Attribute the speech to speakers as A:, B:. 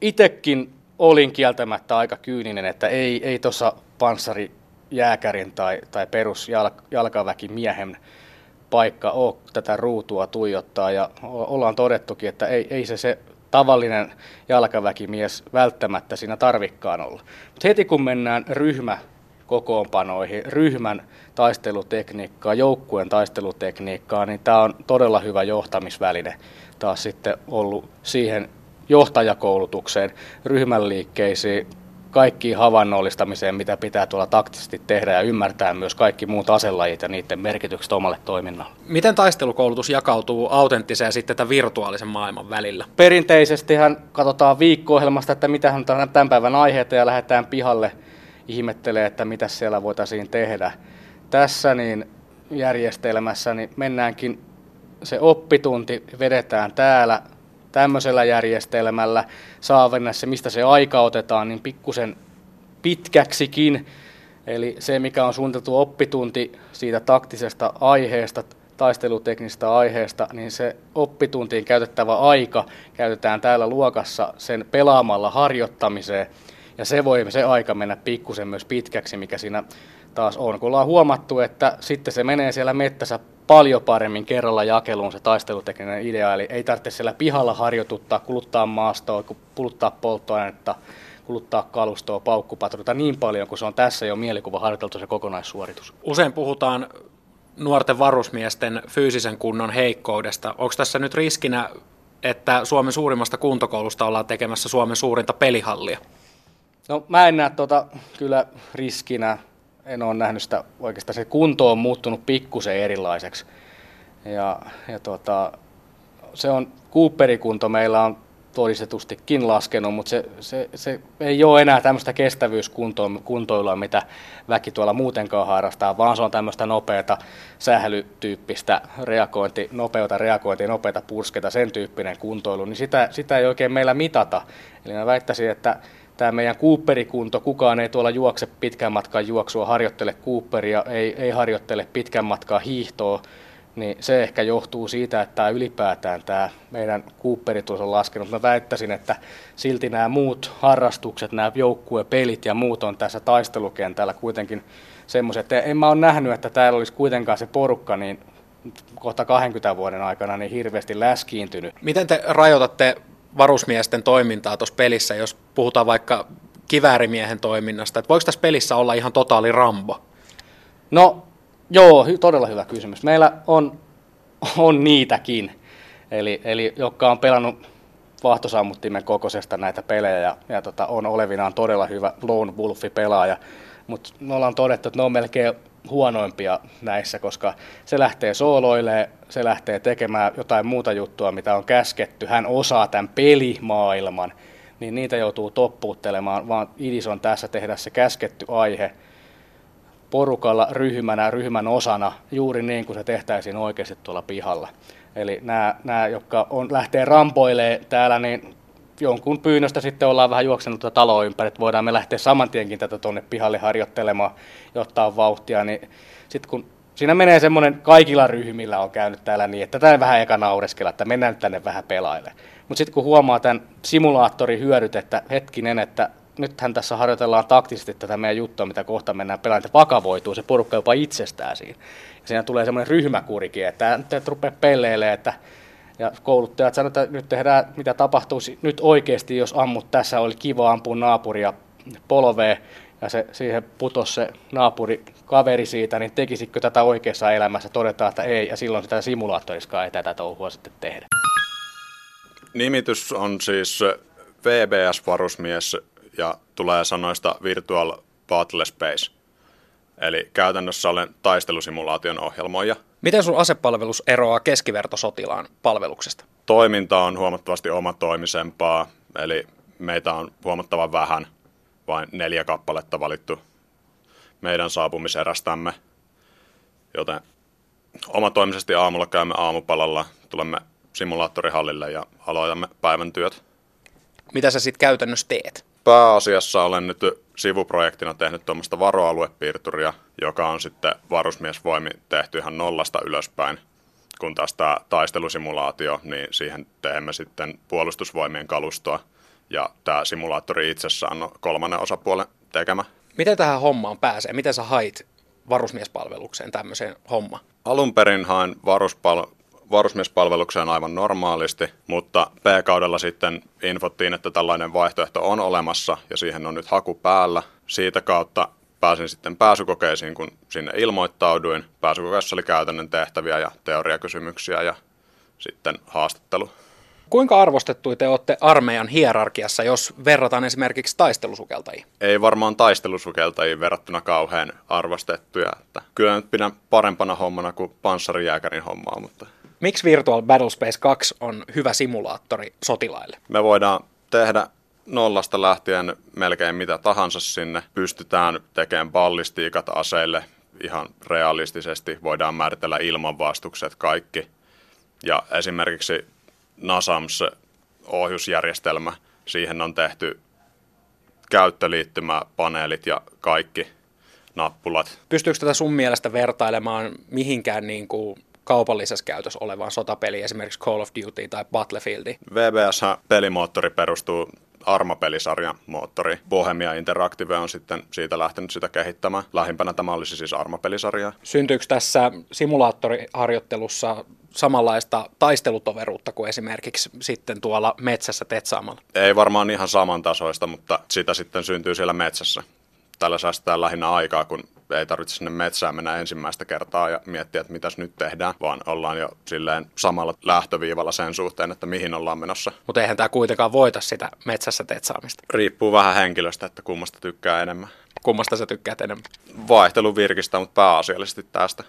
A: itekin olin kieltämättä aika kyyninen, että ei, ei tuossa panssari jääkärin tai, tai perus jalkaväki miehen paikka ole tätä ruutua tuijottaa ja ollaan todettukin, että ei, ei se se tavallinen jalkaväkimies välttämättä siinä tarvikkaan olla. Mutta heti kun mennään ryhmä kokoonpanoihin, ryhmän taistelutekniikkaa, joukkueen taistelutekniikkaa, niin tämä on todella hyvä johtamisväline taas sitten ollut siihen johtajakoulutukseen, ryhmän liikkeisiin, kaikkiin havainnollistamiseen, mitä pitää tuolla taktisesti tehdä ja ymmärtää myös kaikki muut aselajit ja niiden merkitykset omalle toiminnalle.
B: Miten taistelukoulutus jakautuu autenttisen ja sitten tämän virtuaalisen maailman välillä?
A: Perinteisesti katsotaan viikko-ohjelmasta, että mitä on tämän päivän aiheita ja lähdetään pihalle ihmettelee, että mitä siellä voitaisiin tehdä. Tässä niin järjestelmässä niin mennäänkin se oppitunti vedetään täällä tämmöisellä järjestelmällä se, mistä se aika otetaan, niin pikkusen pitkäksikin. Eli se, mikä on suunniteltu oppitunti siitä taktisesta aiheesta, taisteluteknisestä aiheesta, niin se oppituntiin käytettävä aika käytetään täällä luokassa sen pelaamalla harjoittamiseen. Ja se voi se aika mennä pikkusen myös pitkäksi, mikä siinä taas on. Kun ollaan huomattu, että sitten se menee siellä mettässä paljon paremmin kerralla jakeluun se taistelutekninen idea, eli ei tarvitse siellä pihalla harjoituttaa, kuluttaa maastoa, kuluttaa polttoainetta, kuluttaa kalustoa, paukkupatruita niin paljon, kun se on tässä jo mielikuva harjoiteltu se kokonaissuoritus.
B: Usein puhutaan nuorten varusmiesten fyysisen kunnon heikkoudesta. Onko tässä nyt riskinä, että Suomen suurimmasta kuntokoulusta ollaan tekemässä Suomen suurinta pelihallia?
A: No mä en näe tuota kyllä riskinä en ole nähnyt sitä oikeastaan, se kunto on muuttunut pikkusen erilaiseksi. Ja, ja tota, se on, Cooperikunto meillä on todistetustikin laskenut, mutta se, se, se ei ole enää tämmöistä kestävyyskuntoilua, mitä väki tuolla muutenkaan harrastaa, vaan se on tämmöistä nopeata sählytyyppistä reagointi, nopeata reagointia, nopeata pursketa, sen tyyppinen kuntoilu, niin sitä, sitä ei oikein meillä mitata. Eli mä väittäisin, että tämä meidän Cooperikunto, kukaan ei tuolla juokse pitkän matkan juoksua, harjoittele Cooperia, ei, ei harjoittele pitkän matkan hiihtoa, niin se ehkä johtuu siitä, että tämä ylipäätään tämä meidän Cooperitus on laskenut. Mä väittäisin, että silti nämä muut harrastukset, nämä joukkuepelit ja muut on tässä taistelukentällä kuitenkin semmoiset, en mä ole nähnyt, että täällä olisi kuitenkaan se porukka niin kohta 20 vuoden aikana niin hirveästi läskiintynyt.
B: Miten te rajoitatte varusmiesten toimintaa tuossa pelissä, jos puhutaan vaikka kiväärimiehen toiminnasta, että voiko tässä pelissä olla ihan totaali rambo?
A: No joo, todella hyvä kysymys. Meillä on, on niitäkin, eli, eli jotka on pelannut vahtosammuttimen kokoisesta näitä pelejä ja, ja tota, on olevinaan todella hyvä lone wolfi pelaaja, mutta me ollaan todettu, että ne on melkein huonoimpia näissä, koska se lähtee sooloilemaan, se lähtee tekemään jotain muuta juttua, mitä on käsketty. Hän osaa tämän pelimaailman, niin niitä joutuu toppuuttelemaan, vaan idis on tässä tehdä se käsketty aihe porukalla, ryhmänä, ryhmän osana, juuri niin kuin se tehtäisiin oikeasti tuolla pihalla. Eli nämä, nämä jotka on, lähtee rampoilemaan täällä, niin jonkun pyynnöstä sitten ollaan vähän juoksenut tuota taloa ympäri, että voidaan me lähteä saman tienkin tätä tuonne pihalle harjoittelemaan ja ottaa vauhtia, niin sitten kun siinä menee semmoinen, kaikilla ryhmillä on käynyt täällä niin, että tämä vähän eka naureskella, että mennään nyt tänne vähän pelaille. Mutta sitten kun huomaa tämän simulaattorin hyödyt, että hetkinen, että nythän tässä harjoitellaan taktisesti tätä meidän juttua, mitä kohta mennään pelaamaan, että vakavoituu se porukka jopa itsestään siinä. Ja siinä tulee semmoinen ryhmäkurikin, että nyt et rupea että ja kouluttajat sanoivat, että nyt tehdään, mitä tapahtuisi nyt oikeasti, jos ammut tässä, oli kiva ampua naapuria polveen, ja se, siihen putosi se naapuri kaveri siitä, niin tekisikö tätä oikeassa elämässä? Todetaan, että ei, ja silloin sitä simulaattoriskaan ei tätä touhua sitten tehdä.
C: Nimitys on siis VBS-varusmies ja tulee sanoista Virtual Battle Space. Eli käytännössä olen taistelusimulaation ohjelmoija –
B: Miten sun asepalvelus eroaa keskivertosotilaan palveluksesta?
C: Toiminta on huomattavasti omatoimisempaa, eli meitä on huomattavan vähän, vain neljä kappaletta valittu meidän saapumiserästämme. Joten omatoimisesti aamulla käymme aamupalalla, tulemme simulaattorihallille ja aloitamme päivän työt.
B: Mitä sä sitten käytännössä teet?
C: Pääasiassa olen nyt sivuprojektina tehnyt tuommoista varoaluepiirturia, joka on sitten varusmiesvoimi tehty ihan nollasta ylöspäin. Kun taas tämä taistelusimulaatio, niin siihen teemme sitten puolustusvoimien kalustoa Ja tämä simulaattori itsessään on kolmannen osapuolen tekemä.
B: Miten tähän hommaan pääsee? Miten sä hait varusmiespalvelukseen tämmöiseen homma?
C: Alun perin hain varuspal- varusmiespalvelukseen aivan normaalisti, mutta P-kaudella sitten infottiin, että tällainen vaihtoehto on olemassa ja siihen on nyt haku päällä. Siitä kautta pääsin sitten pääsykokeisiin, kun sinne ilmoittauduin. Pääsykokeessa oli käytännön tehtäviä ja teoriakysymyksiä ja sitten haastattelu.
B: Kuinka arvostettuja te olette armeijan hierarkiassa, jos verrataan esimerkiksi taistelusukeltajiin?
C: Ei varmaan taistelusukeltajiin verrattuna kauhean arvostettuja. Että kyllä nyt pidän parempana hommana kuin panssarijääkärin hommaa, mutta
B: Miksi Virtual Battlespace 2 on hyvä simulaattori sotilaille?
C: me voidaan tehdä nollasta lähtien melkein mitä tahansa sinne. Pystytään tekemään ballistiikat aseille ihan realistisesti. Voidaan määritellä ilmanvastukset kaikki. Ja esimerkiksi NASAMS ohjusjärjestelmä, siihen on tehty käyttöliittymäpaneelit ja kaikki nappulat.
B: Pystyykö tätä sun mielestä vertailemaan mihinkään niin kuin kaupallisessa käytössä olevaan sotapeliin, esimerkiksi Call of Duty tai Battlefield?
C: VBS-pelimoottori perustuu Arma-pelisarjan moottori. Bohemia Interactive on sitten siitä lähtenyt sitä kehittämään. Lähimpänä tämä olisi siis Arma-pelisarja.
B: Syntyykö tässä simulaattoriharjoittelussa samanlaista taistelutoveruutta kuin esimerkiksi sitten tuolla metsässä tetsaamalla?
C: Ei varmaan ihan samantasoista, mutta sitä sitten syntyy siellä metsässä. Tällä säästetään lähinnä aikaa, kun ei tarvitse sinne metsään mennä ensimmäistä kertaa ja miettiä, että mitäs nyt tehdään, vaan ollaan jo silleen samalla lähtöviivalla sen suhteen, että mihin ollaan menossa.
B: Mutta eihän tämä kuitenkaan voita sitä metsässä tetsaamista.
C: Riippuu vähän henkilöstä, että kummasta tykkää enemmän.
B: Kummasta sä tykkäät enemmän?
C: Vaihtelu virkistää, mutta pääasiallisesti tästä.